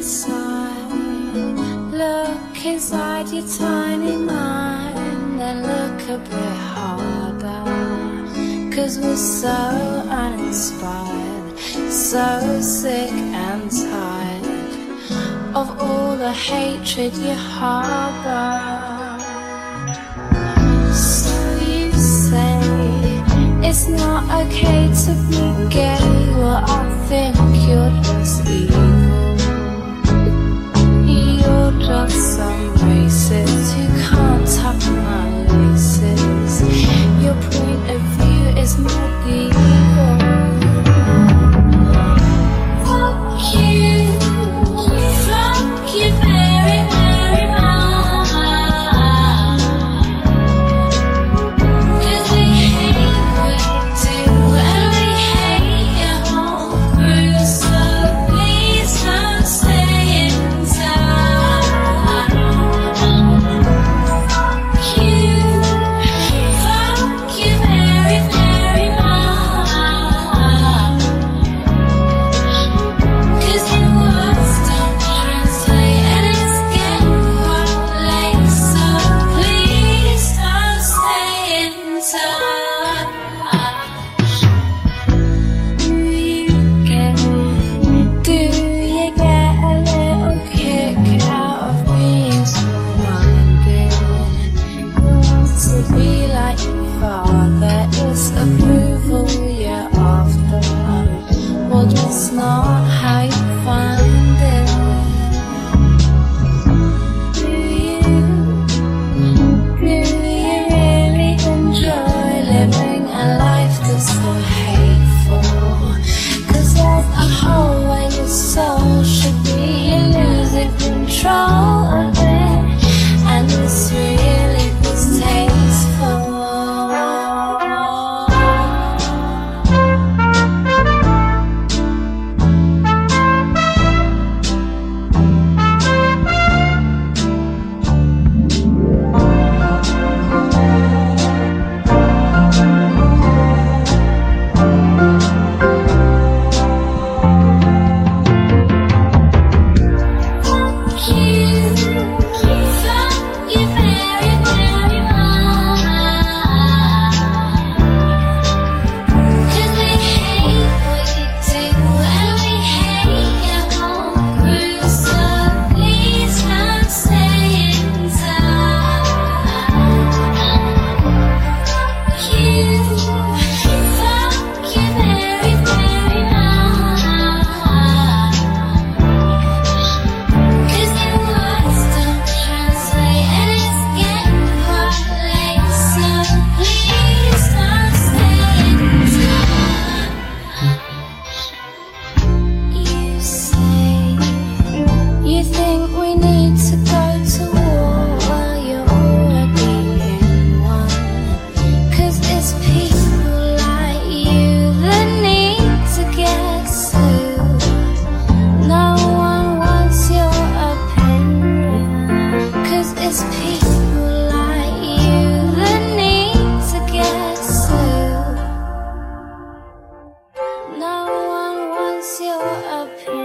inside. Look inside your tiny mind and look a bit harder. Cause we're so uninspired, so sick and tired of all the hatred you harbor. So you say it's not okay to be gay. 招 cause you're a.